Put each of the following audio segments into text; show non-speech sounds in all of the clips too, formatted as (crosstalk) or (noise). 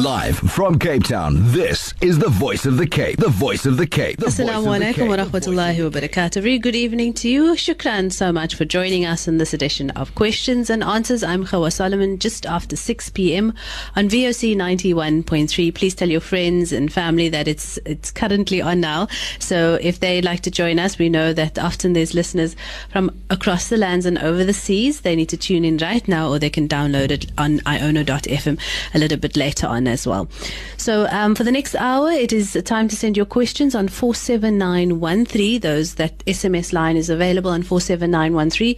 Live from Cape Town, this is the voice of the Cape. The voice of the Cape. The Assalamu voice of the alaikum wa rahmatullahi wa barakatuh. Very good evening to you. Shukran so much for joining us in this edition of Questions and Answers. I'm Khawa Solomon just after 6 p.m. on VOC 91.3. Please tell your friends and family that it's it's currently on now. So if they'd like to join us, we know that often there's listeners from across the lands and over the seas. They need to tune in right now or they can download it on iono.fm a little bit later on as well. So um, for the next hour, it is time to send your questions on 47913. Those that SMS line is available on 47913.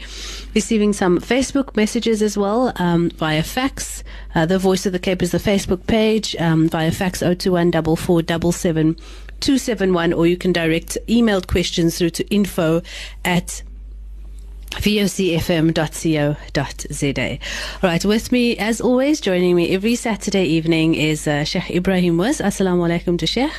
Receiving some Facebook messages as well um, via fax. Uh, the Voice of the Cape is the Facebook page um, via fax 021 4477 271, or you can direct emailed questions through to info at vocfm.co.za. All right, with me, as always, joining me every Saturday evening is uh, Sheikh Ebrahim Moos. Assalamu alaikum to Sheikh.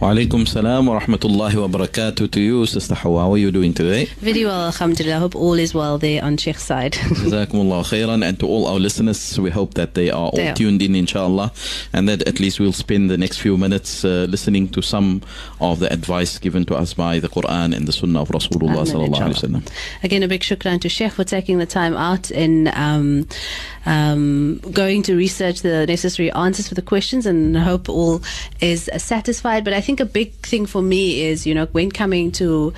Wa alaikum salam wa rahmatullahi wa barakatuh to you, Sister Hawa. How are you doing today? Very well, alhamdulillah. I hope all is well there on Sheikh's side. (laughs) Jazakumullah khairan. And to all our listeners, we hope that they are all They are. tuned in, inshallah, and that at least we'll spend the next few minutes uh, listening to some of the advice given to us by the Quran and the Sunnah of Rasulullah Amen, sallallahu alaihi inshallah. Again, a big shukran to Sheikh for taking the time out in um, um, going to research the necessary answers for the questions and hope all is satisfied. But I think a big thing for me is, you know, when coming to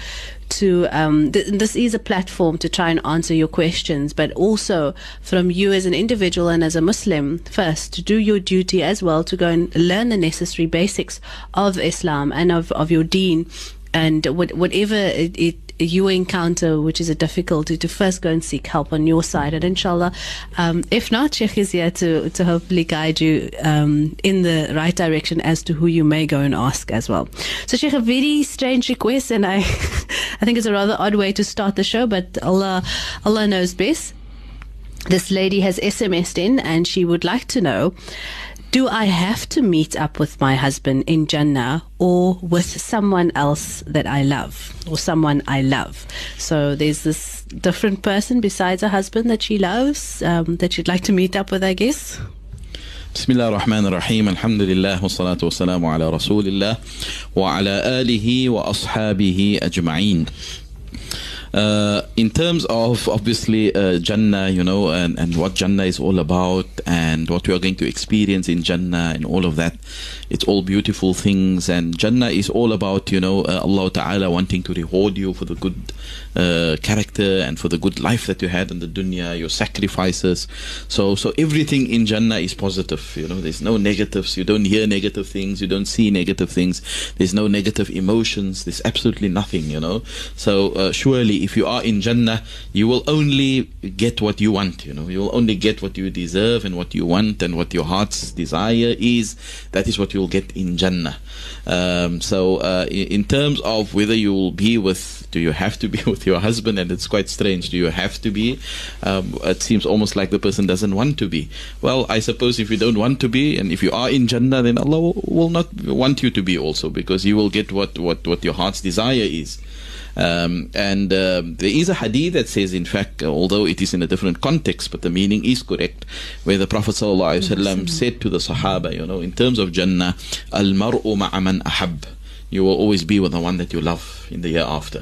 to um, th- this is a platform to try and answer your questions, but also from you as an individual and as a Muslim first to do your duty as well to go and learn the necessary basics of Islam and of, of your deen and whatever it, it you encounter, which is a difficulty, to first go and seek help on your side. And inshallah, um, if not, Sheikh is here to, to hopefully guide you um, in the right direction as to who you may go and ask as well. So, Sheikh, a very strange request, and I, (laughs) I think it's a rather odd way to start the show, but Allah, Allah knows best. This lady has SMSed in and she would like to know Do I have to meet up with my husband in Jannah or with someone else that I love or someone I love? So there's this different person besides her husband that she loves um, that she'd like to meet up with, I guess. بسم الله الرحمن الرحيم الحمد لله والصلاة والسلام على رسول الله وعلى آله وأصحابه أجمعين uh, in terms of obviously uh, Jannah, you know, and, and what Jannah is all about, and what we are going to experience in Jannah, and all of that, it's all beautiful things. And Jannah is all about, you know, uh, Allah Ta'ala wanting to reward you for the good uh, character and for the good life that you had in the dunya, your sacrifices. So, so everything in Jannah is positive. You know, there's no negatives. You don't hear negative things. You don't see negative things. There's no negative emotions. There's absolutely nothing. You know. So uh, surely, if you are in Jannah, you will only get what you want. You know, you will only get what you deserve and what you want and what your heart's desire is. That is what you will get in Jannah. Um, so, uh, in terms of whether you will be with, do you have to be (laughs) with your husband? And it's quite strange. Do you have to be? Um, it seems almost like the person doesn't want to be. Well, I suppose if you don't want to be, and if you are in Jannah, then Allah will, not want you to be also, because you will get what what what your heart's desire is. Um, and um there is a hadith that says, in fact, uh, although it is in a different context, but the meaning is correct, where the Prophet ﷺ said to the Sahaba, you know, in terms of Jannah, Al mar'u ma'aman ahab. You will always be with the one that you love in the year after.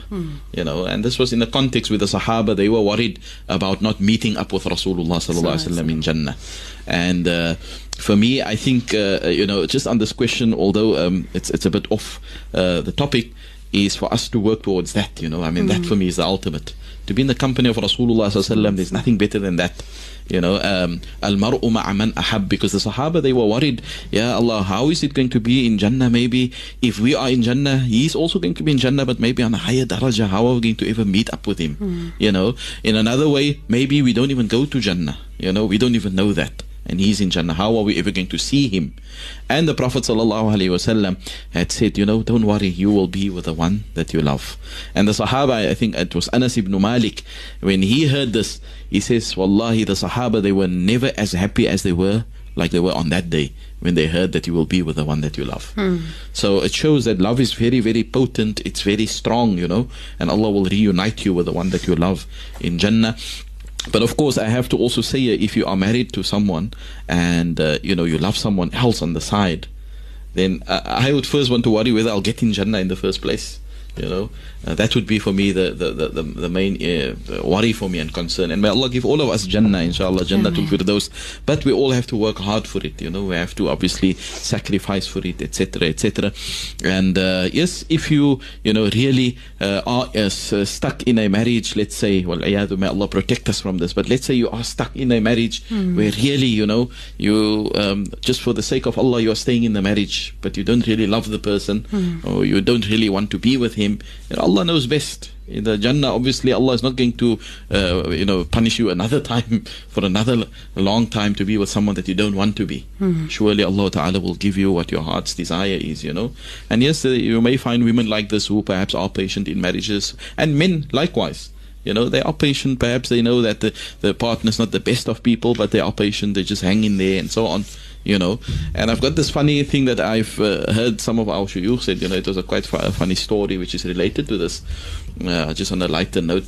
You know, and this was in the context with the Sahaba, they were worried about not meeting up with Rasulullah sallallahu alaihi wasallam in Jannah. And uh, for me, I think uh, you know, just on this question, although um, it's it's a bit off uh, the topic, is for us to work towards that. You know, I mean, that for me is the ultimate. To be in the company of Rasulullah sallallahu alaihi wasallam, there's nothing better than that. You know, um, al mar'u ma'a man ahab because the Sahaba they were worried. Yeah, Allah, how is it going to be in Jannah? Maybe if we are in Jannah, he's also going to be in Jannah, but maybe on a higher daraja. How are we going to ever meet up with him? You know, in another way, maybe we don't even go to Jannah. You know, we don't even know that. And he's in Jannah. How are we ever going to see him? And the Prophet ﷺ had said, you know, don't worry, you will be with the one that you love. And the Sahaba, I think it was Anas ibn Malik, when he heard this, he says, Wallahi, the Sahaba, they were never as happy as they were like they were on that day when they heard that you will be with the one that you love. Hmm. So it shows that love is very, very potent. It's very strong, you know, and Allah will reunite you with the one that you love in Jannah. But of course, I have to also say, uh, if you are married to someone and uh, you know you love someone else on the side, then uh, I would first want to worry whether I'll get in Jannah in the first place. You know, uh, that would be for me the the the, the, main uh, worry for me and concern. And may Allah give all of us Jannah, inshallah, Jannah to those. But we all have to work hard for it. You know, we have to obviously sacrifice for it, etc., etc. And uh, yes, if you you know really uh, are uh, stuck in a marriage, let's say, well, may Allah protect us from this. But let's say you are stuck in a marriage mm. where really, you know, you um, just for the sake of Allah, you are staying in the marriage, but you don't really love the person, mm. or you don't really want to be with him. You know, Allah knows best. In the Jannah, obviously, Allah is not going to, uh, you know, punish you another (laughs) time for another long time to be with someone that you don't want to be. Mm-hmm. Surely Allah Ta'ala will give you what your heart's desire is, you know. And yes, uh, you may find women like this who perhaps are patient in marriages, and men likewise. You know, they are patient. Perhaps they know that the, the partner's not the best of people, but they are patient. They just hang in there and so on you know. And I've got this funny thing that I've uh, heard some of our shuyukh said, you know, it was a quite funny story which is related to this, uh, just on a lighter note.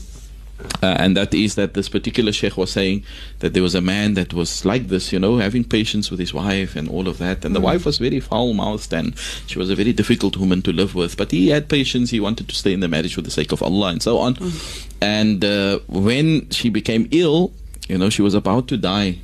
Uh, and that is that this particular sheikh was saying that there was a man that was like this, you know, having patience with his wife and all of that. And the mm. wife was very foul mouthed and she was a very difficult woman to live with. But he had patience. He wanted to stay in the marriage for the sake of Allah and so on. Mm. And uh, when she became ill, you know, she was about to die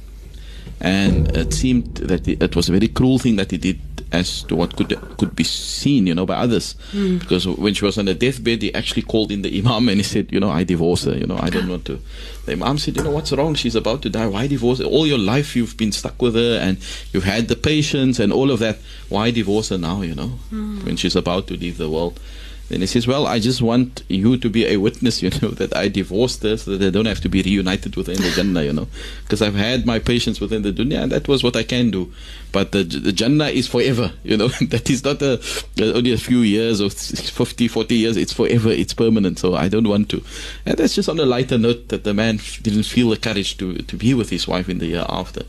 and it seemed that it was a very cruel thing that he did as to what could could be seen, you know, by others. Mm. Because when she was on the deathbed, he actually called in the imam and he said, you know, I divorce her. You know, I don't want to. The imam said, you know, what's wrong? She's about to die. Why divorce her? All your life you've been stuck with her and you've had the patience and all of that. Why divorce her now? You know, mm. when she's about to leave the world. Then he says, Well, I just want you to be a witness, you know, that I divorced her so that I don't have to be reunited with the Jannah, you know. Because I've had my patience within the dunya and that was what I can do. But the, the Jannah is forever, you know. (laughs) that is not a, only a few years or 50, 40 years. It's forever, it's permanent. So I don't want to. And that's just on a lighter note that the man didn't feel the courage to, to be with his wife in the year after.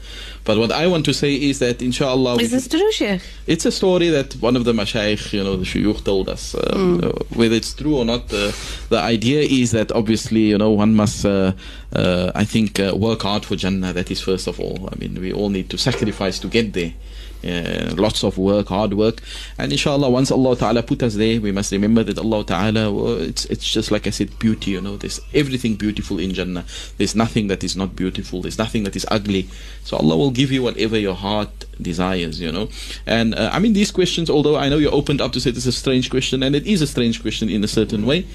But what I want to say is that, inshallah. Is this true, Sheikh? It's a story that one of the mashayikh, you know, the shuyukh told us. Um, mm. Whether it's true or not, uh, the idea is that obviously, you know, one must, uh, uh, I think, uh, work hard for Jannah. That is first of all. I mean, we all need to sacrifice to get there. Uh, lots of work, hard work, and inshallah, once Allah Taala put us there, we must remember that Allah Taala, well, it's it's just like I said, beauty. You know, there's everything beautiful in Jannah. There's nothing that is not beautiful. There's nothing that is ugly. So Allah will give you whatever your heart desires. You know, and uh, I mean these questions. Although I know you opened up to say this is a strange question, and it is a strange question in a certain way.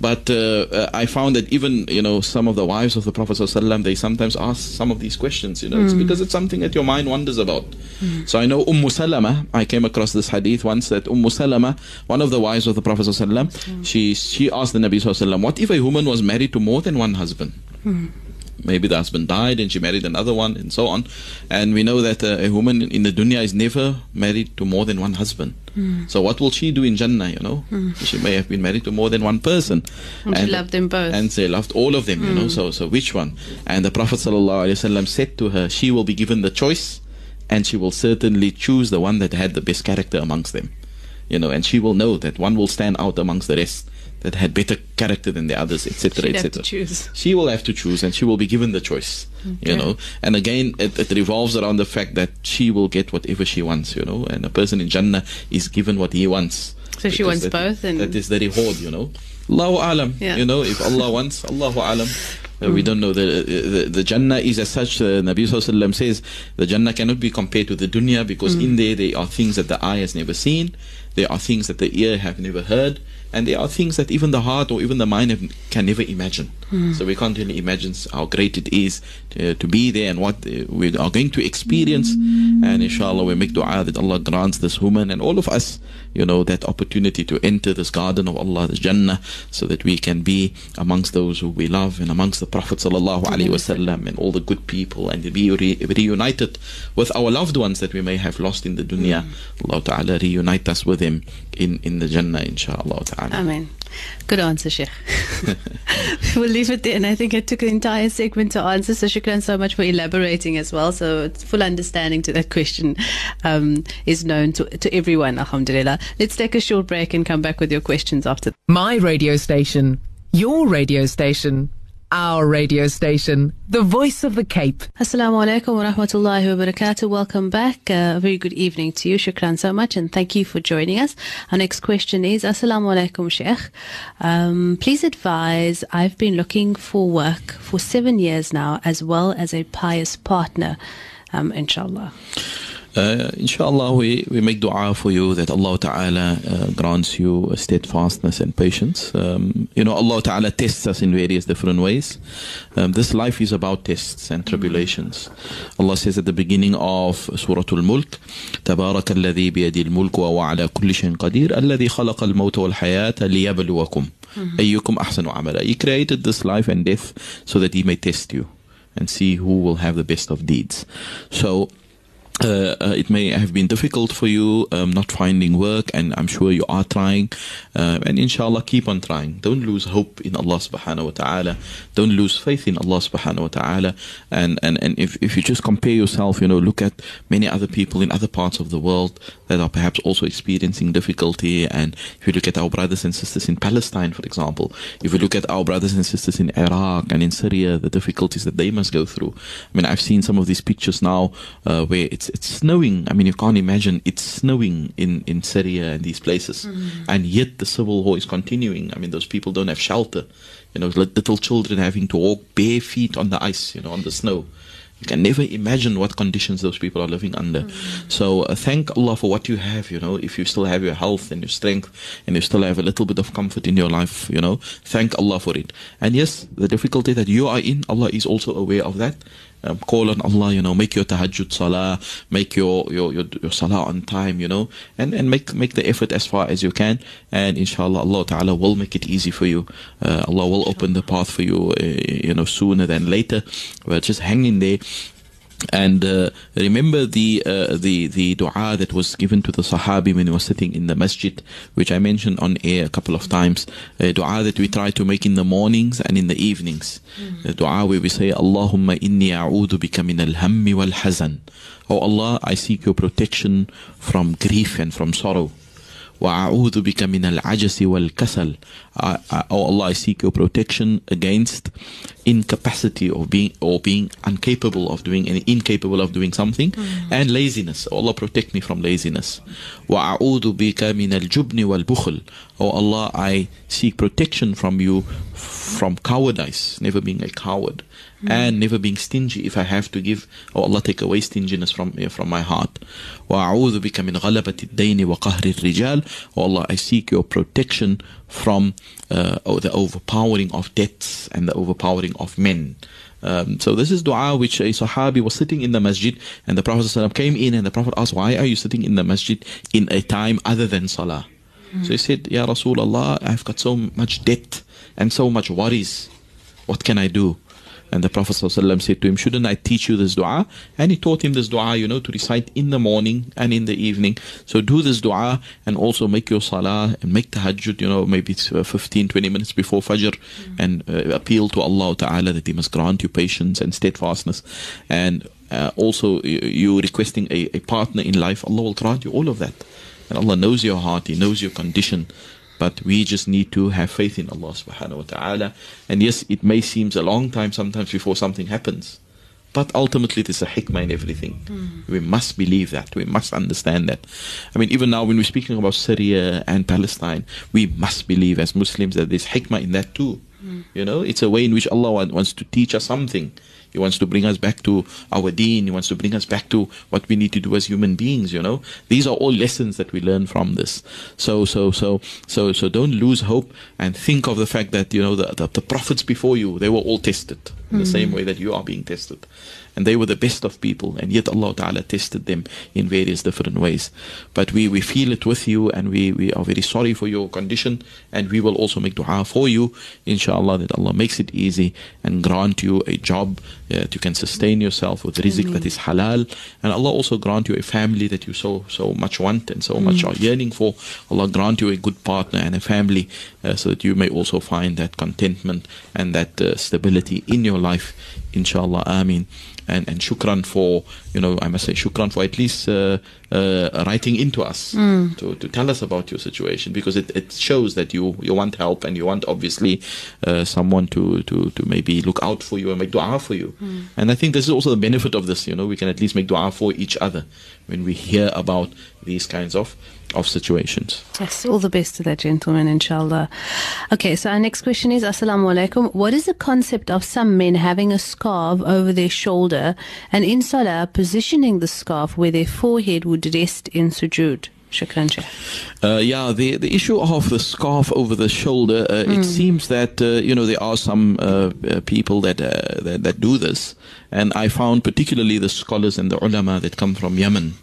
But uh, uh, I found that even you know some of the wives of the Prophet ﷺ, they sometimes ask some of these questions. You know, mm. it's hmm. because it's something that your mind wonders about. Mm. So I know Umm Salama. I came across this hadith once that Umm Salama, one of the wives of the Prophet ﷺ, mm. she she asked the Nabi ﷺ, "What if a woman was married to more than one husband?" Maybe the husband died and she married another one and so on and we know that uh, a woman in the dunya is never married to more than one husband mm. so what will she do in jannah you know mm. she may have been married to more than one person and, and she loved them both and they loved all of them mm. you know hmm. so so which one and the prophet ﷺ said to her she will be given the choice and she will certainly choose the one that had the best character amongst them you know and she will know that one will stand out amongst the rest that had better character than the others, etc., etc. She will have to choose, and she will be given the choice. Okay. You know, and again, it, it, revolves around the fact that she will get whatever she wants. You know, and a person in Jannah is given what he wants. So she wants that, both, and that is the reward. You know, Allahu alam. Yeah. You know, if Allah (laughs) wants, Allahu alam. Uh, we don't know the, the the Jannah is as such. Uh, Nabi Sallallahu says the Jannah cannot be compared to the dunya because mm. in there there are things that the eye has never seen, there are things that the ear have never heard, and there are things that even the heart or even the mind have, can never imagine. Mm. So we can't really imagine how great it is to, to be there and what uh, we are going to experience. Mm. And inshallah, we make dua that Allah grants this woman and all of us, you know, that opportunity to enter this garden of Allah, this Jannah, so that we can be amongst those who we love and amongst the Prophet sallallahu alaihi wasallam and all the good people and be re- reunited with our loved ones that we may have lost in the dunya. Mm. Allah Ta'ala reunite us with him in, in the Jannah, inshallah ta'ala. Amen. Good answer, Sheikh. (laughs) we'll leave it there. And I think it took an entire segment to answer. So, shukran so much for elaborating as well. So, full understanding to that question um, is known to, to everyone, alhamdulillah. Let's take a short break and come back with your questions after. My radio station, your radio station. Our radio station, the voice of the Cape. Assalamu alaikum wa rahmatullahi wa barakatuh. Welcome back. Uh, a very good evening to you. Shukran so much and thank you for joining us. Our next question is Assalamu alaikum, Sheikh. Um, please advise I've been looking for work for seven years now as well as a pious partner, um, inshallah. Uh, inshallah, we, we make dua for you that Allah Ta'ala uh, grants you steadfastness and patience. Um, you know, Allah Ta'ala tests us in various different ways. Um, this life is about tests and tribulations. Allah says at the beginning of Surah Al-Mulk, تبارك الذي بيده الملك وهو على كل شيء قدير الذي خلق الموت والحياة ليبلوكم أيكم أحسن عملا. He created this life and death so that He may test you and see who will have the best of deeds. So uh, uh, it may have been difficult for you um, not finding work, and I'm sure you are trying. Uh, and inshallah, keep on trying. Don't lose hope in Allah subhanahu wa ta'ala. Don't lose faith in Allah subhanahu wa ta'ala. And, and, and if, if you just compare yourself, you know, look at many other people in other parts of the world that are perhaps also experiencing difficulty. And if you look at our brothers and sisters in Palestine, for example, if you look at our brothers and sisters in Iraq and in Syria, the difficulties that they must go through. I mean, I've seen some of these pictures now uh, where it's it's snowing. I mean, you can't imagine it's snowing in in Syria and these places, and yet the civil war is continuing. I mean, those people don't have shelter. You know, little children having to walk bare feet on the ice, you know, on the snow. You can never imagine what conditions those people are living under. So uh, thank Allah for what you have, you know. If you still have your health and your strength and you still have a little bit of comfort in your life, you know, thank Allah for it. And yes, the difficulty that you are in, Allah is also aware of that. Um, call on Allah, you know, make your tahajjud salah, make your, your, your, your salah on time, you know, and, and make, make the effort as far as you can. And inshallah, Allah Ta'ala will make it easy for you. Uh, Allah will open the path for you, uh, you know, sooner than later. But just hang in there. And uh, remember the uh, the the du'a that was given to the Sahabi when he was sitting in the masjid, which I mentioned on air a couple of times. A du'a that we try to make in the mornings and in the evenings. The du'a where we say, Allahumma inni a'udhu bika min al-hammi wal-hazan. Oh Allah, I seek your protection from grief and from sorrow. وأعوذ بك من العجز والكسل I, I, Oh Allah I seek your protection against incapacity of being or being incapable of doing any incapable of doing something and laziness oh Allah protect me from laziness وأعوذ بك من الجبن والبخل Oh Allah I seek protection from you from cowardice never being a coward and never being stingy if I have to give. Oh Allah, take away stinginess from from my heart. وأعوذ بك من غلبة الدين وقهر الرجال. Oh Allah, I seek your protection from uh, oh, the overpowering of debts and the overpowering of men. Um, so this is dua which a Sahabi was sitting in the masjid and the Prophet ﷺ came in and the Prophet asked, why are you sitting in the masjid in a time other than Salah? So he said, Ya Rasulullah, I've got so much debt and so much worries. What can I do? And the Prophet ﷺ said to him, Shouldn't I teach you this dua? And he taught him this dua, you know, to recite in the morning and in the evening. So do this dua and also make your salah and make tahajjud, you know, maybe it's, uh, 15, 20 minutes before Fajr and uh, appeal to Allah Ta'ala that He must grant you patience and steadfastness. And uh, also, you, you requesting a, a partner in life, Allah will grant you all of that. And Allah knows your heart, He knows your condition. But we just need to have faith in Allah subhanahu wa ta'ala. And yes, it may seem a long time sometimes before something happens. But ultimately, there's a hikmah in everything. Hmm. We must believe that. We must understand that. I mean, even now, when we're speaking about Syria and Palestine, we must believe as Muslims that there's hikmah in that too. Hmm. You know, it's a way in which Allah wants to teach us something. He wants to bring us back to our deen. He wants to bring us back to what we need to do as human beings. You know, these are all lessons that we learn from this. So, so, so, so, so, don't lose hope and think of the fact that you know the the, the prophets before you they were all tested in the hmm. same way that you are being tested. And they were the best of people, and yet Allah Ta'ala tested them in various different ways. But we, we feel it with you, and we, we are very sorry for your condition, and we will also make dua for you, inshallah, that Allah makes it easy and grant you a job uh, that you can sustain yourself with rizq that is halal. And Allah also grant you a family that you so, so much want and so much are yearning for. Allah grant you a good partner and a family uh, so that you may also find that contentment and that uh, stability in your life, inshallah. Ameen. And and shukran for you know I must say shukran for at least uh, uh, writing into us to, to tell us about your situation because it, it shows that you you want help and you want obviously uh, someone to, to to maybe look out for you and make dua for you. And I think this is also the benefit of this you know we can at least make dua for each other when we hear about these kinds of of situations Yes, all the best to that gentleman, inshallah. Okay, so our next question is Assalamu alaikum. What is the concept of some men having a scarf over their shoulder and in salah positioning the scarf where their forehead would rest in sujood? Shukran, Uh, yeah, the the issue of the scarf over the shoulder. Uh, It seems that uh, you know there are some uh, uh, people that, uh, that that do this, and I found particularly the scholars and the ulama that come from Yemen.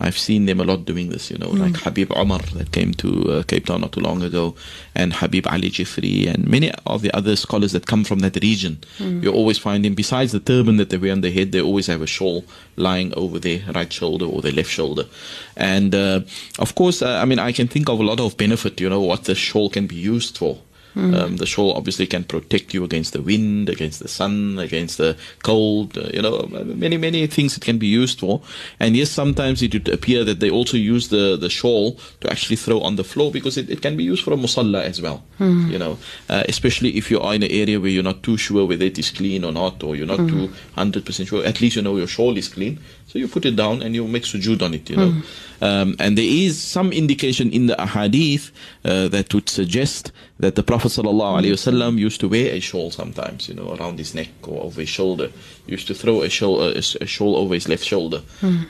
I've seen them a lot doing this. You know, like Habib Omar that came to uh, Cape Town not too long ago, and Habib Ali Jifri, and many of the other scholars that come from that region. You always find them. Besides the turban that they wear on their head, they always have a shawl lying over their right shoulder or their left shoulder, and uh, of course, uh, I mean, I can think of a lot of benefit. You know, what the shawl can be used for. Um, the shawl obviously can protect you against the wind, against the sun, against the cold. Uh, you know, many many things it can be used for. And yes, sometimes it would appear that they also use the the shawl to actually throw on the floor because it, it can be used for a musalla as well. You know, uh, especially if you are in an area where you're not too sure whether it is clean or not, or you're not too hundred percent sure. At least you know your shawl is clean. So you put it down and you make sujood on it, you know. Um, and there is some indication in the ahadith uh, that would suggest that the Prophet ﷺ used to wear a shawl sometimes, you know, around his neck or over his shoulder. He used to throw a shawl, a, a shawl over his left shoulder.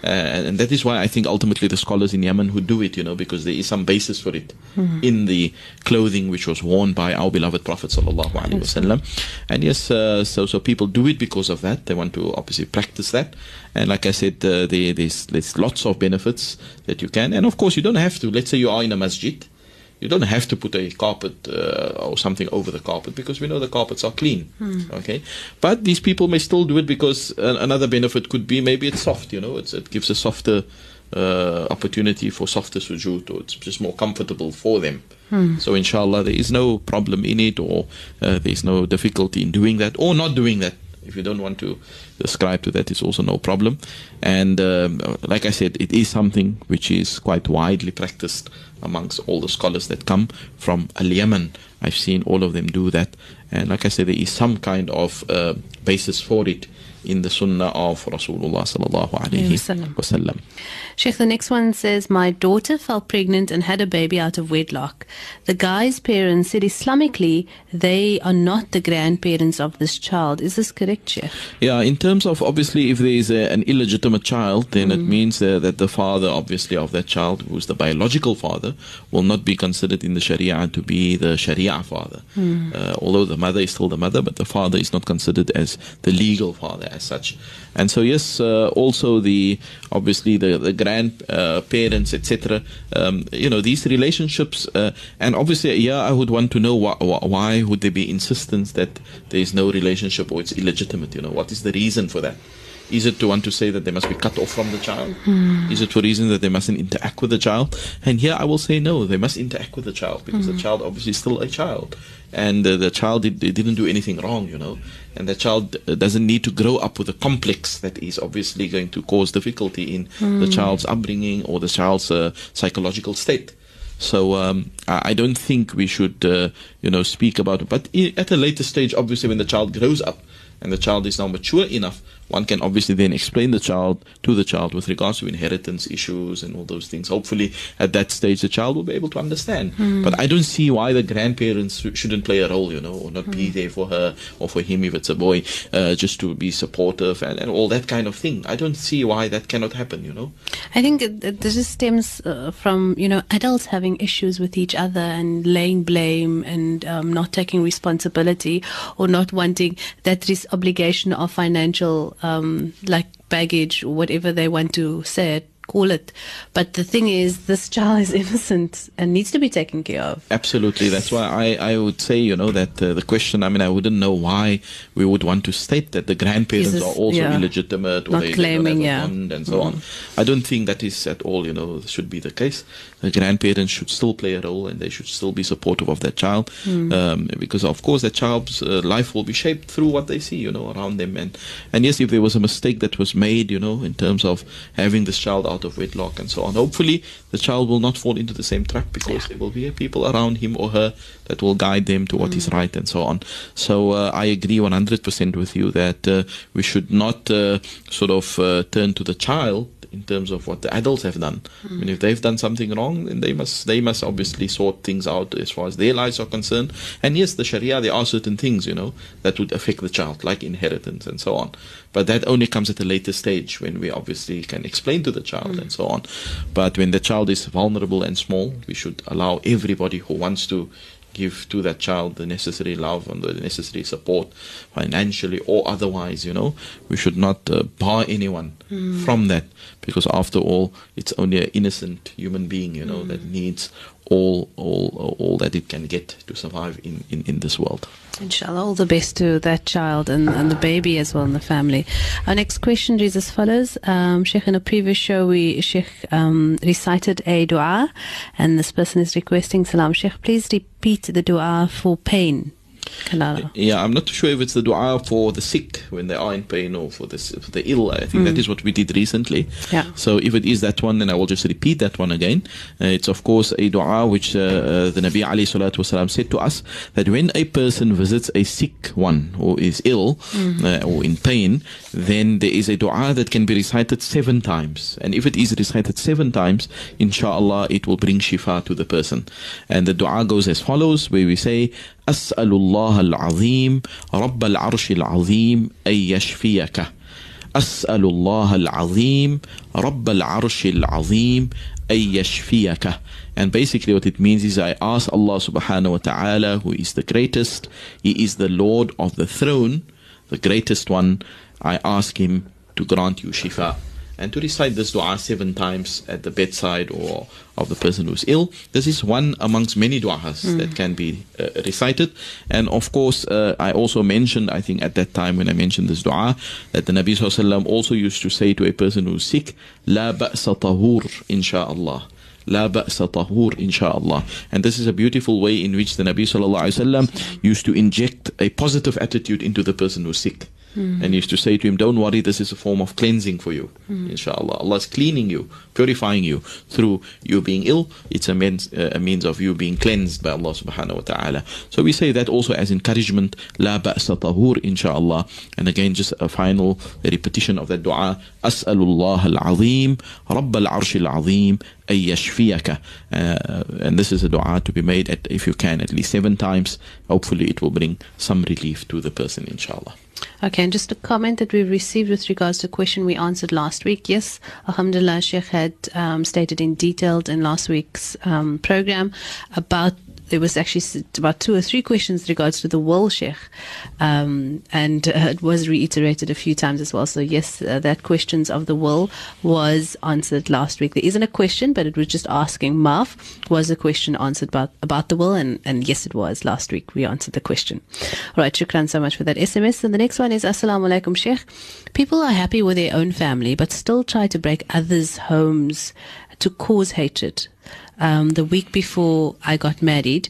Uh, and, that is why I think ultimately the scholars in Yemen who do it, you know, because there is some basis for it in the clothing which was worn by our beloved Prophet ﷺ. And yes, uh, so, so people do it because of that. They want to obviously practice that. And like I said, uh, there, there's, there's lots of benefits that you can. And of course, you don't have to. Let's say you are in a masjid. You don't have to put a carpet uh, or something over the carpet because we know the carpets are clean. Okay, but these people may still do it because an- another benefit could be maybe it's soft. You know, it's, it gives a softer uh, opportunity for softer sujood, or it's just more comfortable for them. So inshallah, there is no problem in it, or uh, there is no difficulty in doing that, or not doing that. If you don't want to ascribe to that, it's also no problem. And um, like I said, it is something which is quite widely practiced amongst all the scholars that come from Al Yemen. I've seen all of them do that. And like I said, there is some kind of uh, basis for it in the sunnah of Rasulullah sallallahu alaihi Wasallam. Sheikh, the next one says, My daughter fell pregnant and had a baby out of wedlock. The guy's parents said Islamically they are not the grandparents of this child. Is this correct, Sheikh? Yeah, in terms of obviously, if there is a, an illegitimate child, then it means uh, that the father, obviously, of that child, who's the biological father, will not be considered in the Sharia to be the Sharia father. Uh, although the mother is still the mother, but the father is not considered as the legal father as such. And so, yes, uh, also the obviously the the grandparents, etc. Um, you know, these relationships, uh, and obviously, yeah, I would want to know why, why would there be insistence that there is no relationship or it's illegitimate? You know, what is the reason for that? Is it to want to say that they must be cut off from the child? Is it for reason that they mustn't interact with the child? And here I will say no, they must interact with the child because the child obviously is still a child. And uh, the child did, they didn't do anything wrong, you know. And the child uh, doesn't need to grow up with a complex that is obviously going to cause difficulty in the child's upbringing or the child's uh, psychological state. So um, I I don't think we should, uh, you know, speak about it. But at a later stage, obviously, when the child grows up and the child is now mature enough, one can obviously then explain the child to the child with regards to inheritance issues and all those things. Hopefully, at that stage, the child will be able to understand. But I don't see why the grandparents shouldn't play a role, you know, or not be there for her or for him if it's a boy, uh, just to be supportive and, and all that kind of thing. I don't see why that cannot happen, you know. I think this stems uh, from you know adults having issues with each other and laying blame and um, not taking responsibility or not wanting that this obligation of financial um, like baggage or whatever they want to say it call it. But the thing is, this child is (laughs) innocent and needs to be taken care of. Absolutely. That's why I, I would say, you know, that uh, the question, I mean, I wouldn't know why we would want to state that the grandparents this- are also yeah. illegitimate or Not they, claiming, don't have yeah. a bond and so on. I don't think that is at all, you know, should be the case. The grandparents should still play a role and they should still be supportive of that child um, because, of course, that child's uh, life will be shaped through what they see, you know, around them. And, and yes, if there was a mistake that was made, you know, in terms of having this child out of wedlock and so on, hopefully the child will not fall into the same trap because there will be people around him or her that will guide them to what is right and so on. So uh, I agree 100% with you that uh, we should not uh, sort of uh, turn to the child in terms of what the adults have done. I mean, if they've done something wrong, then they must they must obviously sort things out as far as their lives are concerned. And yes, the Sharia there are certain things you know that would affect the child, like inheritance and so on. But that only comes at a later stage when we obviously can explain to the child and so on. But when the child is vulnerable and small, we should allow everybody who wants to give to that child the necessary love and the necessary support financially or otherwise you know. We should not uh, bar anyone from that because after all it's only an innocent human being you know that needs all all all that it can get to survive in in, in this world Inshallah, all the best to that child and, and the baby as well in the family. Our next question reads as follows. Um, Sheikh, in a previous show, we Sheikh um, recited a dua, and this person is requesting, Salam Sheikh, please repeat the dua for pain. Yeah, I'm not too sure if it's the dua for the sick when they are in pain or for the for the ill. I think that is what we did recently. Yeah. So if it is that one, then I will just repeat that one again. Uh, it's of course a dua which uh, uh, the Nabi Ali Salatu Wasalam said to us that when a person visits a sick one or is ill uh, or in pain, then there is a dua that can be recited seven times. And if it is recited seven times, inshallah, it will bring shifa to the person. And the dua goes as follows, where we say, أسأل الله العظيم رب العرش العظيم أن يشفيك أسأل الله العظيم رب العرش العظيم أن يشفيك and basically what it means is I ask Allah subhanahu wa ta'ala who is the greatest He is the Lord of the throne the greatest one I ask him to grant you shifa and to recite this dua seven times at the bedside or of the person who's ill. This is one amongst many du'as that can be uh, recited. And of course, uh, I also mentioned, I think at that time when I mentioned this dua, that the Nabi SAW also used to say to a person who's sick, La ba'sa tahur, insha'Allah. La ba'sa tahur, insha'Allah. And this is a beautiful way in which the Nabi SAW used to inject a positive attitude into the person who's sick. Mm. And used to say to him, Don't worry, this is a form of cleansing for you, mm. inshallah. Allah is cleaning you, purifying you through you being ill. It's a means, uh, a means of you being cleansed by Allah subhanahu wa ta'ala. So we say that also as encouragement, La ba'sa tahur, inshallah. And again, just a final repetition of that dua, As'alullah al-azim, Rabb al-arsh al-azim. Uh, and this is a dua to be made at, if you can at least seven times. Hopefully, it will bring some relief to the person, inshallah. Okay, and just a comment that we received with regards to a question we answered last week. Yes, Alhamdulillah, Sheikh had um, stated in detail in last week's um, program about there was actually about two or three questions regards to the will, Sheikh, um, and uh, it was reiterated a few times as well. So yes, uh, that questions of the will was answered last week. There isn't a question, but it was just asking Maf was a question answered about about the will, and and yes, it was last week. We answered the question. All right, shukran so much for that SMS. And the next one is Assalamu alaikum, Sheikh. People are happy with their own family, but still try to break others' homes to cause hatred. Um, the week before I got married,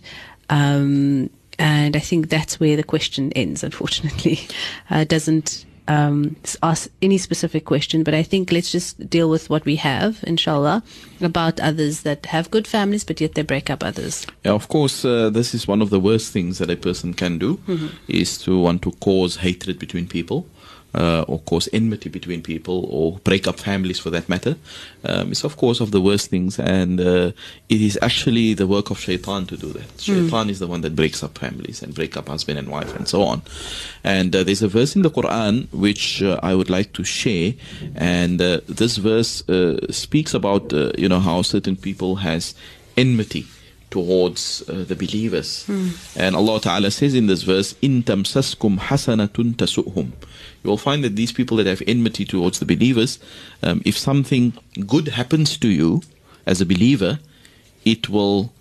um, and I think that's where the question ends. Unfortunately, (laughs) uh, doesn't um, ask any specific question, but I think let's just deal with what we have, inshallah, about others that have good families, but yet they break up others. Yeah, of course, uh, this is one of the worst things that a person can do is to want to cause hatred between people. Uh, or cause enmity between people, or break up families for that matter. Um, it's of course of the worst things, and uh, it is actually the work of shaitan to do that. Shaitan is the one that breaks up families and break up husband and wife and so on. And uh, there's a verse in the Quran which uh, I would like to share, and uh, this verse uh, speaks about uh, you know how certain people has enmity towards uh, the believers. And Allah Ta'ala says in this verse, In tamsaskum hasanatun tasu'hum you will find that these people that have enmity towards the believers, um, if something good happens to you as a believer, it will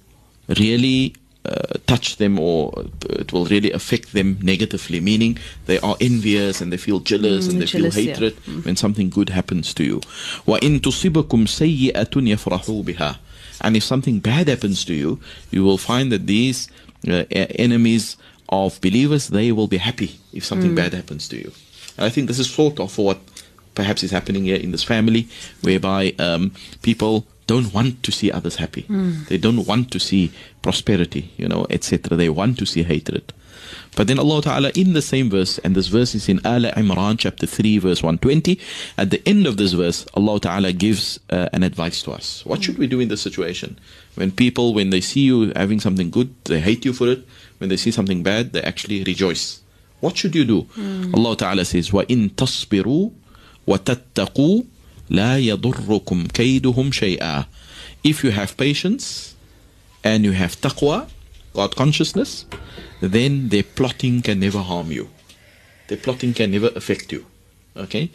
really uh, touch them or it will really affect them negatively, meaning they are envious and they feel jealous Mm, and they jealous, feel yeah. hatred when something good happens to you. وَإِن تُصِبَكُمْ سَيِّئَةٌ يَفْرَحُوا بِهَا And if something bad happens to you, you will find that these uh, e- enemies of believers, they will be happy if something bad happens to you. And I think this is sort of what perhaps is happening here in this family, whereby um, people don't want to see others happy. They don't want to see prosperity, you know, etc. They want to see hatred. But then Allah Ta'ala in the same verse, and this verse is in Al Imran chapter 3 verse 120, at the end of this verse, Allah Ta'ala gives uh, an advice to us. What should we do in this situation? When people, when they see you having something good, they hate you for it. When they see something bad, they actually rejoice. What should you do? Allah Ta'ala says, وَإِن تَصْبِرُوا وَتَتَّقُوا لَا يَضُرُّكُمْ كَيْدُهُمْ شَيْئًا If you have patience and you have taqwa, God consciousness, then their plotting can never harm you. Their plotting can never affect you. Okay?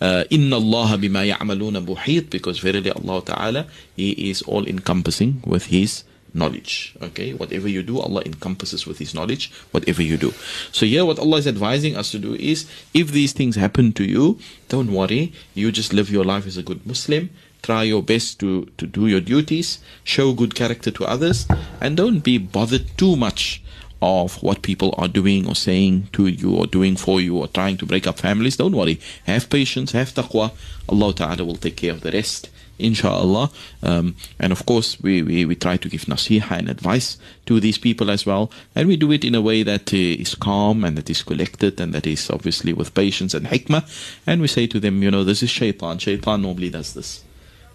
Uh, Inna Allah bima ya'maluna buhit because verily Allah Ta'ala, He is all encompassing with His knowledge. Okay? Whatever you do, Allah encompasses with His knowledge, whatever you do. So here what Allah is advising us to do is, if these things happen to you, don't worry. You just live your life as a good Muslim. Try your best to, to do your duties, show good character to others, and don't be bothered too much of what people are doing or saying to you or doing for you or trying to break up families. Don't worry. Have patience, have taqwa. Allah Ta'ala will take care of the rest. Inshallah. Um, and of course, we, we, we try to give nasiha and advice to these people as well. And we do it in a way that uh, is calm and that is collected and that is obviously with patience and hikmah. And we say to them, you know, this is shaitan. Shaitan normally does this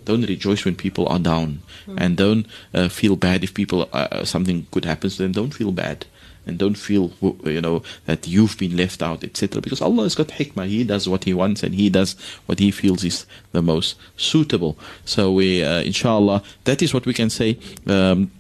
don't rejoice when people are down and don't uh, feel bad if people uh, something good happens to them don't feel bad and don't feel you know that you've been left out etc because allah has got hikmah. He does what he wants and he does what he feels is the most suitable. So we uh, inshallah that is what we can say. Um,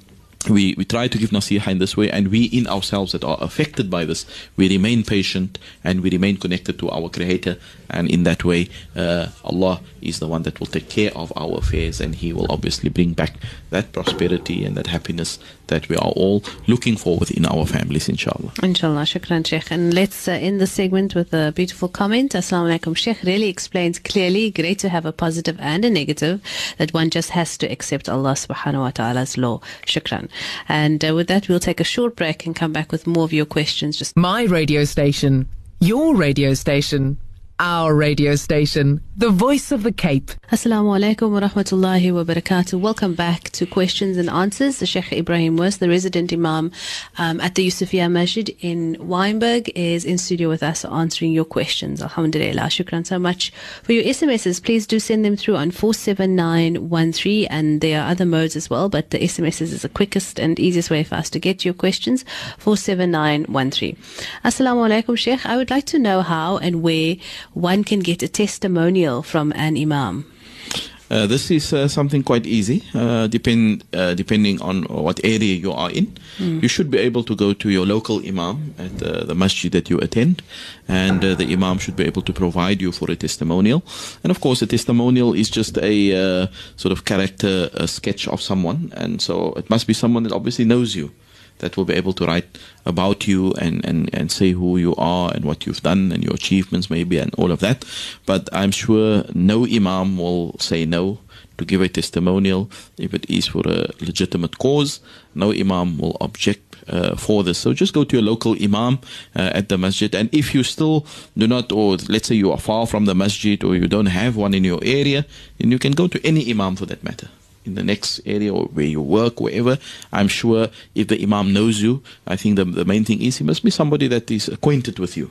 we, we try to give nasiha in this way and we in ourselves that are affected by this we remain patient and we remain connected to our creator. And in that way uh, Allah is the one that will take care of our affairs and he will obviously bring back that prosperity and that happiness that we are all looking for within our families inshallah Inshallah, shukran, Sheikh. And let's uh, end the segment with a beautiful comment. Assalamu alaikum. Sheikh really explains clearly, great to have a positive and a negative, that one just has to accept Allah subhanahu wa ta'ala's law. Shukran. And uh, with that, we'll take a short break and come back with more of your questions. Just My radio station. Your radio station. Our radio station. The voice of the Cape. Assalamu alaikum wa rahmatullahi wa barakatuh. Welcome back to questions and answers. The Sheikh Ebrahim Moos, the resident Imam um, at the Yusufia Masjid in Wynberg, is in studio with us answering your questions. Alhamdulillah. Shukran so much for your SMSs. Please do send them through on 47913 and there are other modes as well, but the SMSs is the quickest and easiest way for us to get your questions. 47913. Assalamu alaikum, Sheikh. I would like to know how and where one can get a testimonial from an Imam. Uh, this is uh, something quite easy, uh, depend, uh, depending on what area you are in. You should be able to go to your local imam at uh, the masjid that you attend, and uh, the imam should be able to provide you for a testimonial. And of course, a testimonial is just a uh, sort of character uh, sketch of someone, and so it must be someone that obviously knows you that will be able to write about you and, and, and say who you are and what you've done and your achievements maybe and all of that. But I'm sure no imam will say no to give a testimonial if it is for a legitimate cause. No imam will object uh, for this. So just go to your local imam uh, at the masjid. And if you still do not, or let's say you are far from the masjid or you don't have one in your area, then you can go to any imam for that matter in the next area or where you work, wherever, I'm sure if the Imam knows you, I think the, the main thing is he must be somebody that is acquainted with you.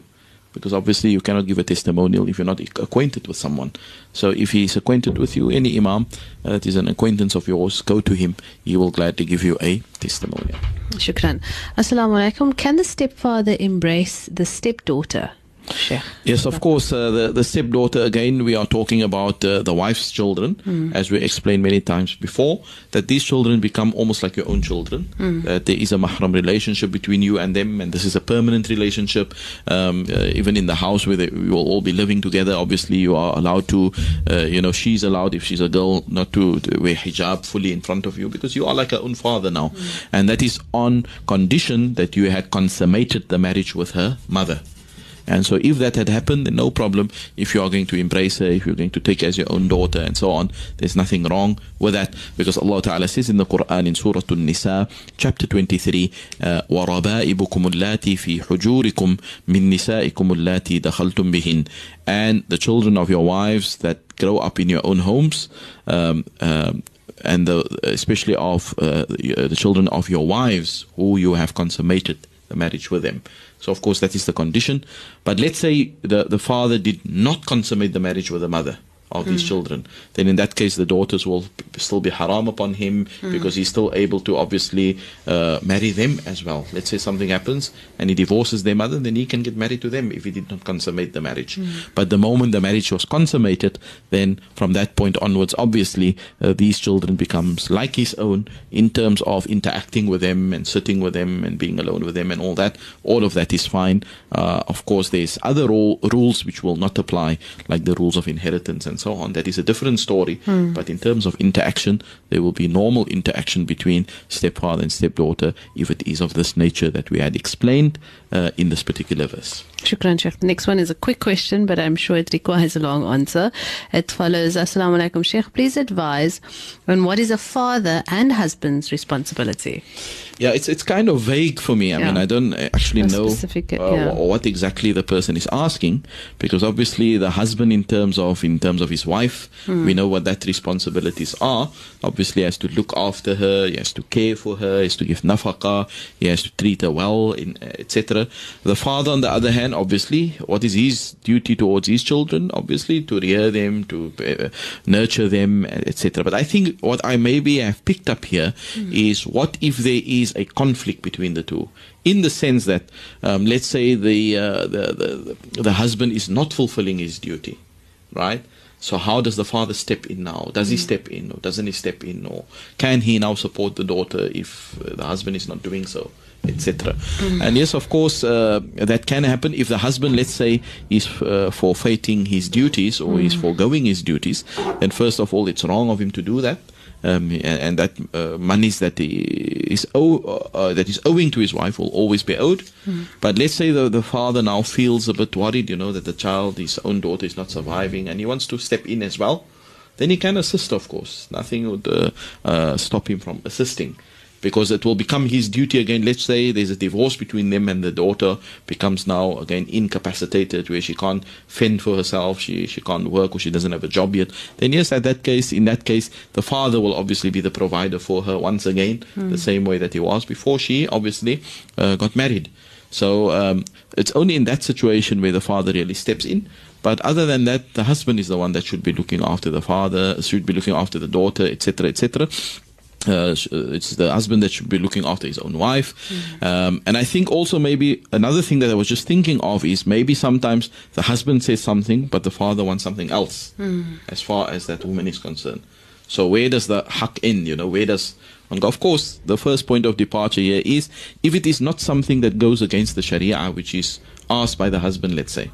Because obviously you cannot give a testimonial if you're not acquainted with someone. So if he is acquainted with you, any Imam uh, that is an acquaintance of yours, go to him. He will gladly give you a testimonial. Shukran. Assalamu alaikum. Can the stepfather embrace the stepdaughter? Sheikh? Yes, of course. Uh, the, the stepdaughter, again, we are talking about uh, the wife's children, Hmm. as we explained many times before, that these children become almost like your own children. Hmm. That there is a mahram relationship between you and them, and this is a permanent relationship. Um, uh, even in the house where they, we will all be living together, obviously, you are allowed to, uh, you know, she's allowed, if she's a girl, not to, to wear hijab fully in front of you because you are like her own father now. And that is on condition that you had consummated the marriage with her mother. And so, if that had happened, then no problem. If you are going to embrace her, if you're going to take her as your own daughter, and so on, there's nothing wrong with that. Because Allah Ta'ala says in the Quran, in Surah An-Nisa, chapter 23, uh, وَرَبَائِبُكُمُ اللَّاتِي فِي حُجُورِكُم مِّن نِّسَائِكُمُ اللَّاتِي دَخَلْتُم بِهِنْ And the children of your wives that grow up in your own homes, um, um, and the, especially of uh, the the children of your wives who you have consummated the marriage with them. So, of course, that is the condition. But let's say the, the father did not consummate the marriage with the mother of these children, then in that case, the daughters will p- still be haram upon him because he's still able to obviously uh, marry them as well. Let's say something happens and he divorces their mother, then he can get married to them if he did not consummate the marriage. But the moment the marriage was consummated, then from that point onwards, obviously, uh, these children becomes like his own in terms of interacting with them and sitting with them and being alone with them and all that. All of that is fine. Uh, of course, there's other rule, rules which will not apply, like the rules of inheritance and so on. That is a different story. But in terms of interaction, there will be normal interaction between stepfather and stepdaughter if it is of this nature that we had explained uh, in this particular verse. Shukran, Sheikh. The next one is a quick question, but I'm sure it requires a long answer. It follows Assalamu alaikum, Sheikh. Please advise on what is a father and husband's responsibility. Yeah, it's it's kind of vague for me. I mean, I don't actually know specific, uh, yeah. what exactly the person is asking, because obviously the husband, in terms of in terms of his wife, Hmm. we know what that responsibilities are. Obviously, he has to look after her, he has to care for her, he has to give nafaqah, he has to treat her well, in etc. The father, on the other hand, obviously, what is his duty towards his children? Obviously, to rear them, to uh, nurture them, etc. But I think what I maybe have picked up here is what if there is a conflict between the two, in the sense that, um, let's say the, uh, the the the husband is not fulfilling his duty, right? So how does the father step in now? Does he step in or doesn't he step in, or can he now support the daughter if uh, the husband is not doing so? etc. And yes, of course, uh, that can happen if the husband, let's say, is uh, forfeiting his duties or is foregoing his duties. Then first of all, it's wrong of him to do that. Um, and, and that uh, monies that he is owe, uh, that is owing to his wife will always be owed. But let's say the, the father now feels a bit worried, you know, that the child, his own daughter, is not surviving, and he wants to step in as well. Then he can assist, of course. Nothing would uh, uh, stop him from assisting because it will become his duty again. Let's say there's a divorce between them and the daughter becomes now again incapacitated where she can't fend for herself, she, she can't work or she doesn't have a job yet. Then yes, at that case, in that case, the father will obviously be the provider for her once again, the same way that he was before she obviously uh, got married. So um, it's only in that situation where the father really steps in. But other than that, the husband is the one that should be looking after the father, should be looking after the daughter, etc., etc uh, uh, it's the husband that should be looking after his own wife. Um, and I think also maybe another thing that I was just thinking of is maybe sometimes the husband says something, but the father wants something else as far as that woman is concerned. So where does the haq end? You know, where does and of course the first point of departure here is if it is not something that goes against the Sharia, which is asked by the husband, let's say.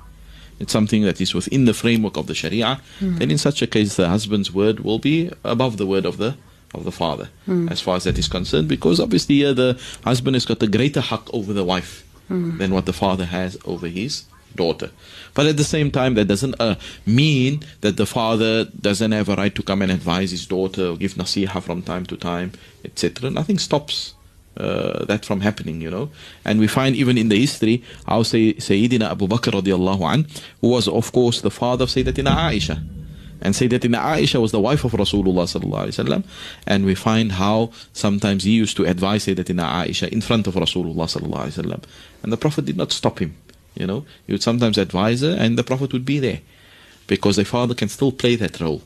It's something that is within the framework of the Sharia, then in such a case the husband's word will be above the word of the of the father as far as that is concerned because obviously here the husband has got a greater haq over the wife than what the father has over his daughter but at the same time that doesn't uh, mean that the father doesn't have a right to come and advise his daughter or give nasiha from time to time etc nothing stops uh, that from happening, you know. And we find even in the history how say, Sayyidina Abu Bakr radiallahu an, who was of course the father of Sayyidatina Aisha. And Sayyidatina Aisha was the wife of Rasulullah sallallahu alaihi wasallam. And we find how sometimes he used to advise Sayyidatina Aisha in front of Rasulullah sallallahu alaihi wasallam. And the Prophet did not stop him, you know. He would sometimes advise her and the Prophet would be there. Because a father can still play that role.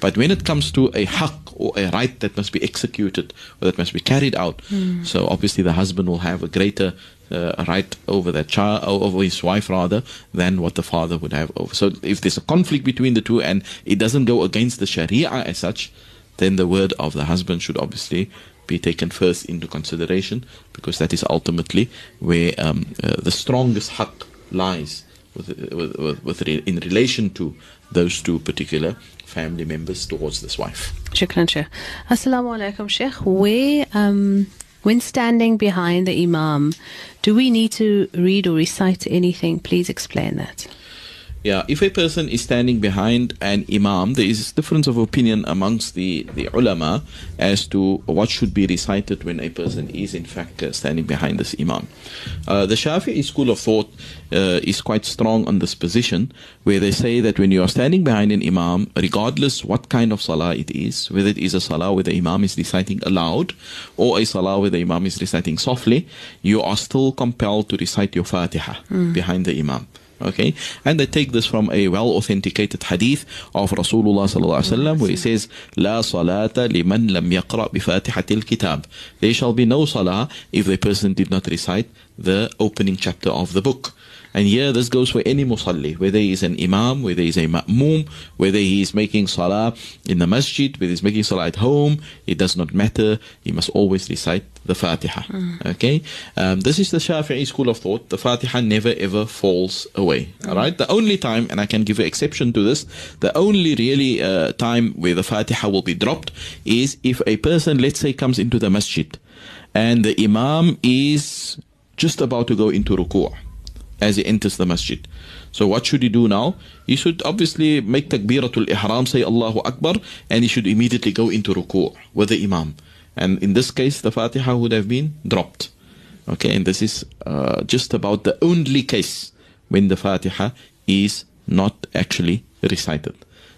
But when it comes to a haq or a right that must be executed or that must be carried out, so obviously the husband will have a greater uh, right over that child, over his wife rather, than what the father would have over. So if there's a conflict between the two and it doesn't go against the Sharia as such, then the word of the husband should obviously be taken first into consideration because that is ultimately where um, uh, the strongest haq lies with, with, with, in relation to those two particular family members towards this wife. Shukran, Sheikh. Assalamu alaikum, Sheikh. Where, um, when standing behind the Imam, do we need to read or recite anything? Please explain that. Yeah, if a person is standing behind an imam, there is difference of opinion amongst the, the ulama as to what should be recited when a person is in fact uh, standing behind this imam. Uh, the Shafi'i school of thought uh, is quite strong on this position, where they say that when you are standing behind an imam, regardless what kind of salah it is, whether it is a salah where the imam is reciting aloud or a salah where the imam is reciting softly, you are still compelled to recite your Fatiha behind the imam. Okay, and they take this from a well authenticated hadith of Rasulullah sallallahu alaihi wasallam where he says, "La salata liman lam yaqra bi fatihatil kitab." There shall be no salah if the person did not recite the opening chapter of the book. And here this goes for any musalli, whether he is an imam, whether he is a ma'mum, whether he is making salah in the masjid, whether he is making salah at home, it does not matter. He must always recite the Fatiha. Okay? Um, this is the Shafi'i school of thought. The Fatiha never ever falls away. Alright? The only time, and I can give an exception to this, the only really uh, time where the Fatiha will be dropped is if a person, let's say, comes into the masjid and the Imam is just about to go into ruku' as he enters the masjid. So what should he do now? He should obviously make takbiratul ihram, say Allahu Akbar, and he should immediately go into ruku' with the Imam. And in this case, the Fatiha would have been dropped. Okay, and this is uh, just about the only case when the Fatiha is not actually recited.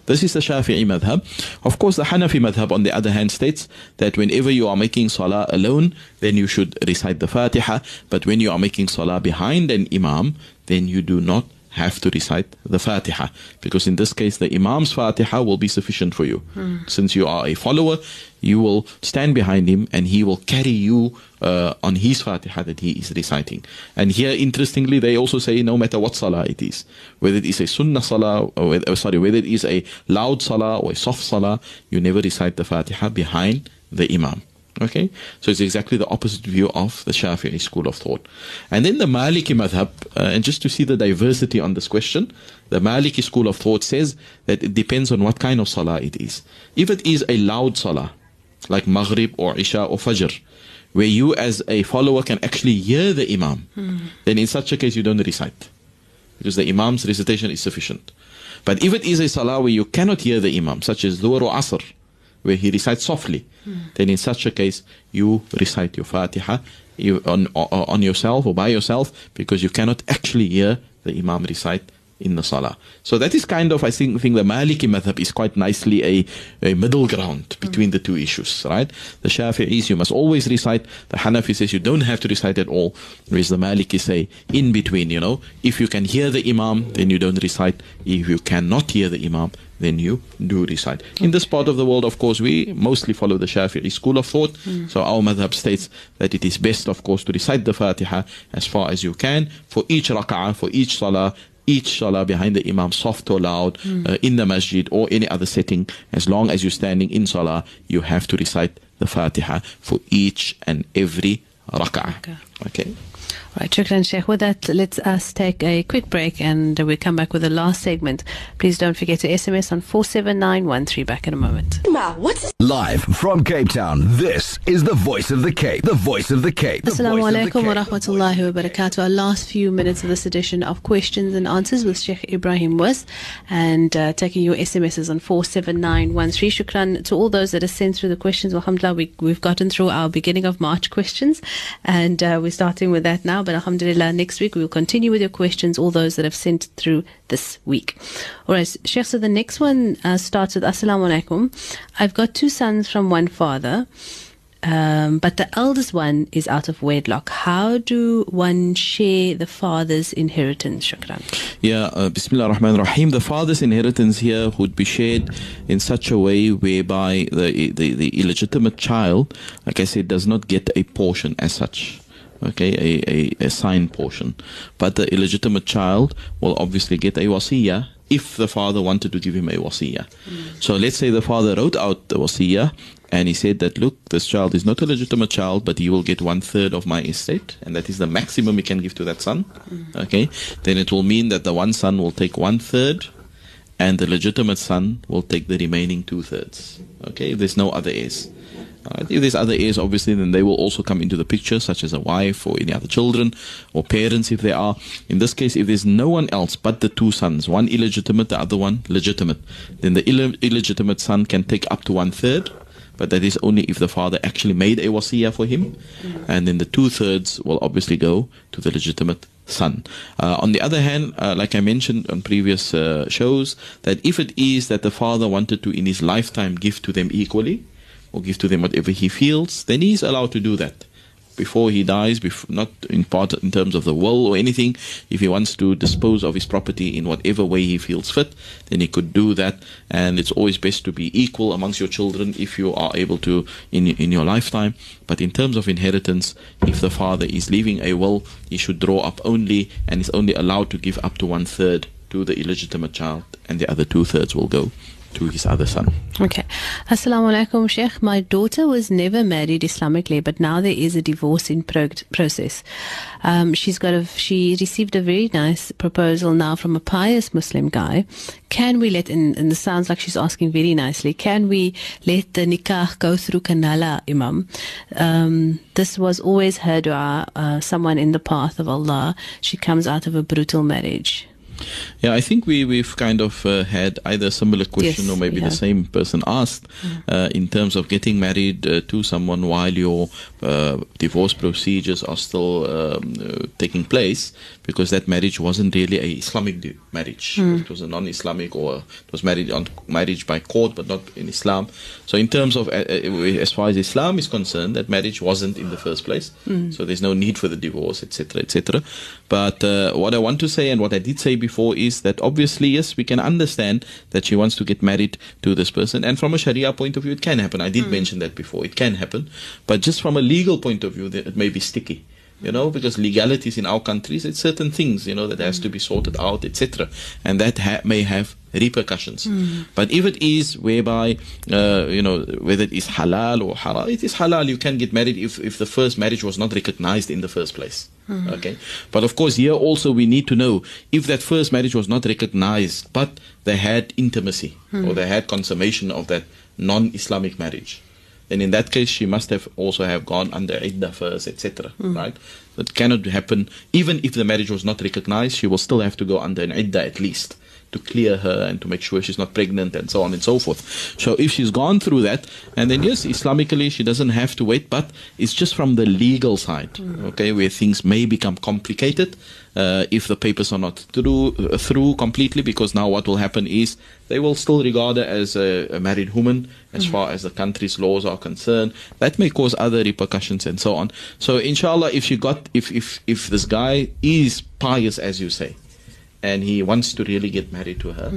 This is the Shafi'i madhab. Of course, the Hanafi madhab, on the other hand, states that whenever you are making salah alone, then you should recite the Fatiha. But when you are making salah behind an imam, then you do not have to recite the Fatiha. Because in this case, the imam's Fatiha will be sufficient for you. Since you are a follower, you will stand behind him and he will carry you uh, on his Fatiha that he is reciting. And here, interestingly, they also say no matter what salah it is, whether it is a sunnah salah, or whether, sorry, whether it is a loud salah or a soft salah, you never recite the Fatiha behind the imam. Okay, so it's exactly the opposite view of the Shafi'i school of thought. And then the Maliki madhab, uh, and just to see the diversity on this question, the Maliki school of thought says that it depends on what kind of salah it is. If it is a loud salah, like Maghrib or Isha or Fajr, where you as a follower can actually hear the Imam, then in such a case you don't recite. Because the Imam's recitation is sufficient. But if it is a salah where you cannot hear the Imam, such as Dhuhr or Asr, where he recites softly, then in such a case you recite your Fatiha you, on, on yourself or by yourself because you cannot actually hear the Imam recite in the Salah. So that is kind of, I think, think the Maliki madhab is quite nicely a, a middle ground between the two issues, right? The Shafi'is, you must always recite. The Hanafi says you don't have to recite at all. Whereas the Maliki say, in between, you know, if you can hear the Imam, then you don't recite. If you cannot hear the Imam, then you do recite. In this part of the world, of course, we mostly follow the Shafi'i school of thought. So our madhab states that it is best, of course, to recite the Fatiha as far as you can for each rak'ah, for each salah, each salah behind the imam, soft or loud, uh, in the masjid or any other setting. As long as you're standing in salah, you have to recite the Fatiha for each and every rak'ah. Okay. Okay. Right, Shukran Sheikh. With that, let's us take a quick break and we come back with the last segment. Please don't forget to SMS on 47913. Back in a moment. Ma, what's Live from Cape Town, this is the voice of the Cape. The voice of the Cape. The Assalamu voice alaikum wa rahmatullahi wa barakatuh. Our last few minutes of this edition of questions and answers with Sheikh Ebrahim Moos and uh, taking your SMSs on 47913. Shukran to all those that have sent through the questions. Alhamdulillah, we, we've gotten through our beginning of March questions and uh, we're starting with that now. But Alhamdulillah, next week we'll continue with your questions, all those that have sent through this week. All right, Sheikh, so the next one uh, starts with Assalamu alaikum. I've got two sons from one father. um, but the eldest one is out of wedlock. How do one share the father's inheritance, Shukran? Yeah, uh, Bismillah ar-Rahman ar-Rahim. The father's inheritance here would be shared in such a way whereby the, the, the illegitimate child, like I said, does not get a portion as such. Okay, a, a, a portion. But the illegitimate child will obviously get a wasiyah if the father wanted to give him a wasiyah. So let's say the father wrote out the wasiyah and he said that, look, this child is not a legitimate child, but he will get one third of my estate, and that is the maximum he can give to that son. Okay, then it will mean that the one son will take one third, and the legitimate son will take the remaining two thirds. Okay, if there's no other heirs. If there's other heirs, obviously, then they will also come into the picture, such as a wife or any other children or parents if there are. In this case, if there's no one else but the two sons, one illegitimate, the other one legitimate, then the Ill- illegitimate son can take up to one third. But that is only if the father actually made a wasiyah for him, and then the two thirds will obviously go to the legitimate son. Uh, on the other hand, uh, like I mentioned on previous uh, shows, that if it is that the father wanted to in his lifetime give to them equally, or give to them whatever he feels, then he is allowed to do that before he dies, bef- not in part in terms of the will or anything. If he wants to dispose of his property in whatever way he feels fit, then he could do that. And it's always best to be equal amongst your children if you are able to in in your lifetime. But in terms of inheritance, if the father is leaving a will, he should draw up only and is only allowed to give up to one third to the illegitimate child, and the other two thirds will go to his other son. Okay. Assalamu alaikum, Sheikh. My daughter was never married Islamically, but now there is a divorce in prog- process. Um, she's got a, she received a very nice proposal now from a pious Muslim guy. Can we let, and, and this sounds like she's asking very nicely, can we let the nikah go through Kanala, Imam? Um, this was always her dua, uh, someone in the path of Allah. She comes out of a brutal marriage. Yeah, I think we we've kind of uh, had either a similar question Yes, or maybe the same person asked uh, in terms of getting married uh, to someone while your uh, divorce procedures are still um, uh, taking place because that marriage wasn't really a Islamic marriage. It was a non-Islamic or it was married on marriage by court, but not in Islam. So in terms of uh, as far as Islam is concerned, that marriage wasn't in the first place. So there's no need for the divorce, etc., etc. But uh, what I want to say and what I did say before is that obviously, yes, we can understand that she wants to get married to this person. And from a Sharia point of view, it can happen. I did hmm. mention that before. It can happen. But just from a legal point of view, it may be sticky. You know, because legalities in our countries, it's certain things, you know, that has to be sorted out, etc. And that ha- may have repercussions. Hmm. But if it is whereby, uh, you know, whether it is halal or haram, it is halal. You can get married if, if the first marriage was not recognized in the first place. Hmm. Okay. But of course, here also we need to know if that first marriage was not recognized, but they had intimacy hmm. or they had consummation of that non-Islamic marriage. Then in that case, she must have also have gone under iddah first, etc. Hmm. Right? That cannot happen. Even if the marriage was not recognized, she will still have to go under an iddah at least to clear her and to make sure she's not pregnant and so on and so forth. So if she's gone through that, and then yes, Islamically she doesn't have to wait, but it's just from the legal side, hmm. okay, where things may become complicated uh, if the papers are not through uh, through completely, because now what will happen is they will still regard her as a, a married woman as far as the country's laws are concerned. That may cause other repercussions and so on. So inshallah, if you got if if if this guy is pious as you say and he wants to really get married to her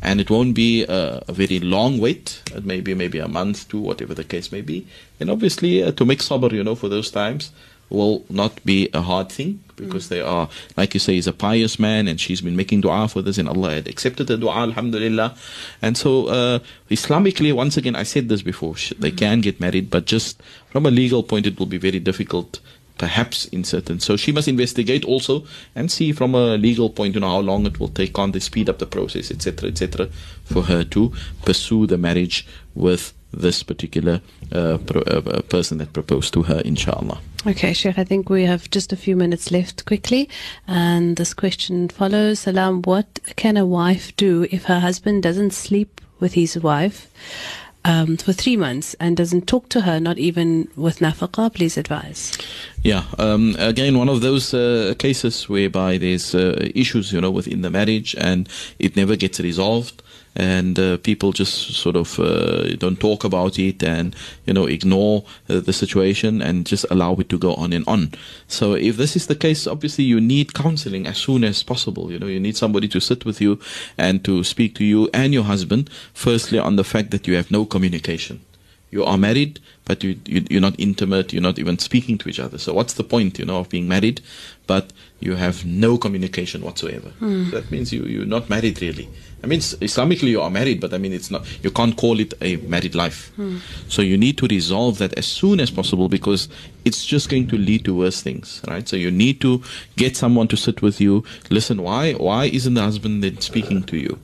and it won't be a, a very long wait it may be maybe a month two whatever the case may be And obviously uh, to make sabr you know for those times will not be a hard thing because they are like you say he's a pious man and she's been making dua for this and Allah had accepted the dua alhamdulillah and so uh, Islamically once again I said this before they can get married but just from a legal point it will be very difficult perhaps in certain. So she must investigate also and see from a legal point, you know, how long it will take on to speed up the process, etc., etc., for her to pursue the marriage with this particular uh, pro- uh, person that proposed to her, inshallah. Okay, Sheikh, I think we have just a few minutes left quickly. And this question follows Salam, what can a wife do if her husband doesn't sleep with his wife um, for three months and doesn't talk to her, not even with nafaqah? Please advise. Yeah, um, again, one of those uh, cases whereby there's uh, issues, you know, within the marriage and it never gets resolved. And uh, people just sort of uh, don't talk about it and you know ignore uh, the situation and just allow it to go on and on. So if this is the case, obviously you need counseling as soon as possible. You know, you need somebody to sit with you and to speak to you and your husband. Firstly, on the fact that you have no communication. You are married, but you, you you're not intimate. You're not even speaking to each other. So what's the point, you know, of being married, but you have no communication whatsoever? Hmm. That means you you're not married really. I mean, Islamically you are married, but I mean it's not. You can't call it a married life. Hmm. So you need to resolve that as soon as possible because it's just going to lead to worse things, right? So you need to get someone to sit with you. Listen, why why isn't the husband then speaking to you?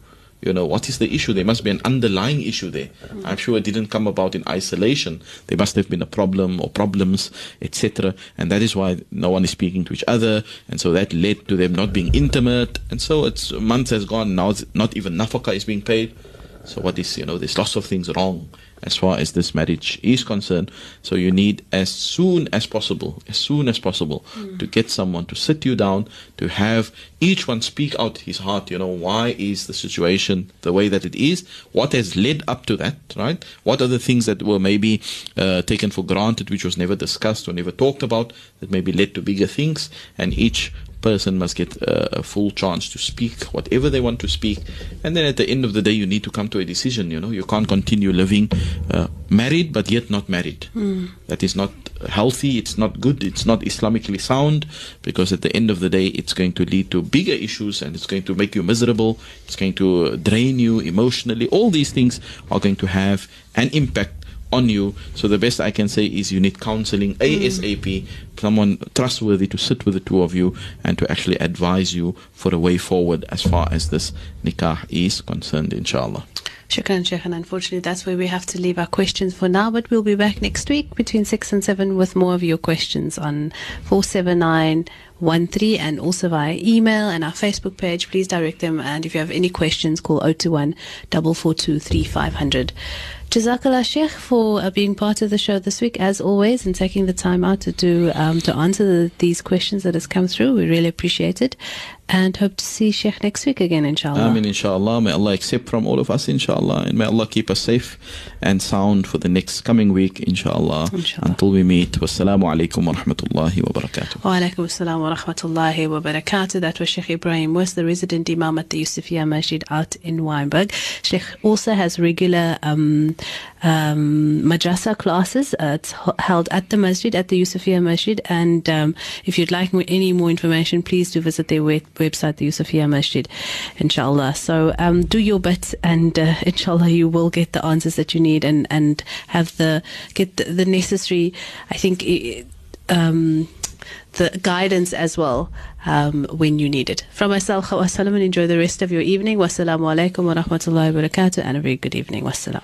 You know, what is the issue? There must be an underlying issue there. Mm-hmm. I'm sure it didn't come about in isolation. There must have been a problem or problems, etc. And that is why no one is speaking to each other. And so that led to them not being intimate. And so it's months has gone. Now it's not even nafaka is being paid. So what is, you know, there's lots of things wrong as far as this marriage is concerned. So you need as soon as possible, as soon as possible, to get someone to sit you down, to have each one speak out his heart. You know, why is the situation the way that it is? What has led up to that, right? What are the things that were maybe uh, taken for granted, which was never discussed or never talked about, that maybe led to bigger things? And each person must get uh, a full chance to speak whatever they want to speak. And then at the end of the day you need to come to a decision you know. You can't continue living uh, married but yet not married. That is not healthy. It's not good. It's not islamically sound because at the end of the day it's going to lead to bigger issues and it's going to make you miserable. It's going to drain you emotionally. All these things are going to have an impact on you. So the best I can say is you need counseling ASAP, someone trustworthy to sit with the two of you and to actually advise you for a way forward as far as this nikah is concerned, inshallah. Shukran, Sheikh. And unfortunately, that's where we have to leave our questions for now. But we'll be back next week between 6 and 7 with more of your questions on 47913 and also via email and our Facebook page. Please direct them. And if you have any questions, call 021 442 3500. Jazakallah Sheikh for uh, being part of the show this week, as always, and taking the time out to do um, to answer the, these questions that has come through. We really appreciate it, and hope to see Sheikh next week again, inshallah. I mean, inshallah. May Allah accept from all of us, inshallah. And may Allah keep us safe and sound for the next coming week, inshallah. Inshallah. Until we meet. Wassalamu alaikum wa rahmatullahi wa barakatuh. Wa alaikum assalam wa rahmatullahi wa barakatuh. That was Sheikh Ebrahim Moos the resident Imam at the Yusufiya Masjid out in Wynberg. Sheikh also has regular um, um, madrasa classes. Uh, it's held at the masjid, at the Yusufiya Masjid. And um, if you'd like any more information, please do visit their web- website, the Yusufiya Masjid, inshallah. So um, do your bit, and uh, (laughs) inshallah, you will get the answers that you need and, and have the get the, the necessary, I think. um, the guidance as well um, when you need it. From myself, Khawa Salam, and enjoy the rest of your evening. Wassalamu alaikum wa rahmatullahi wa barakatuh, and a very good evening. Wassalam.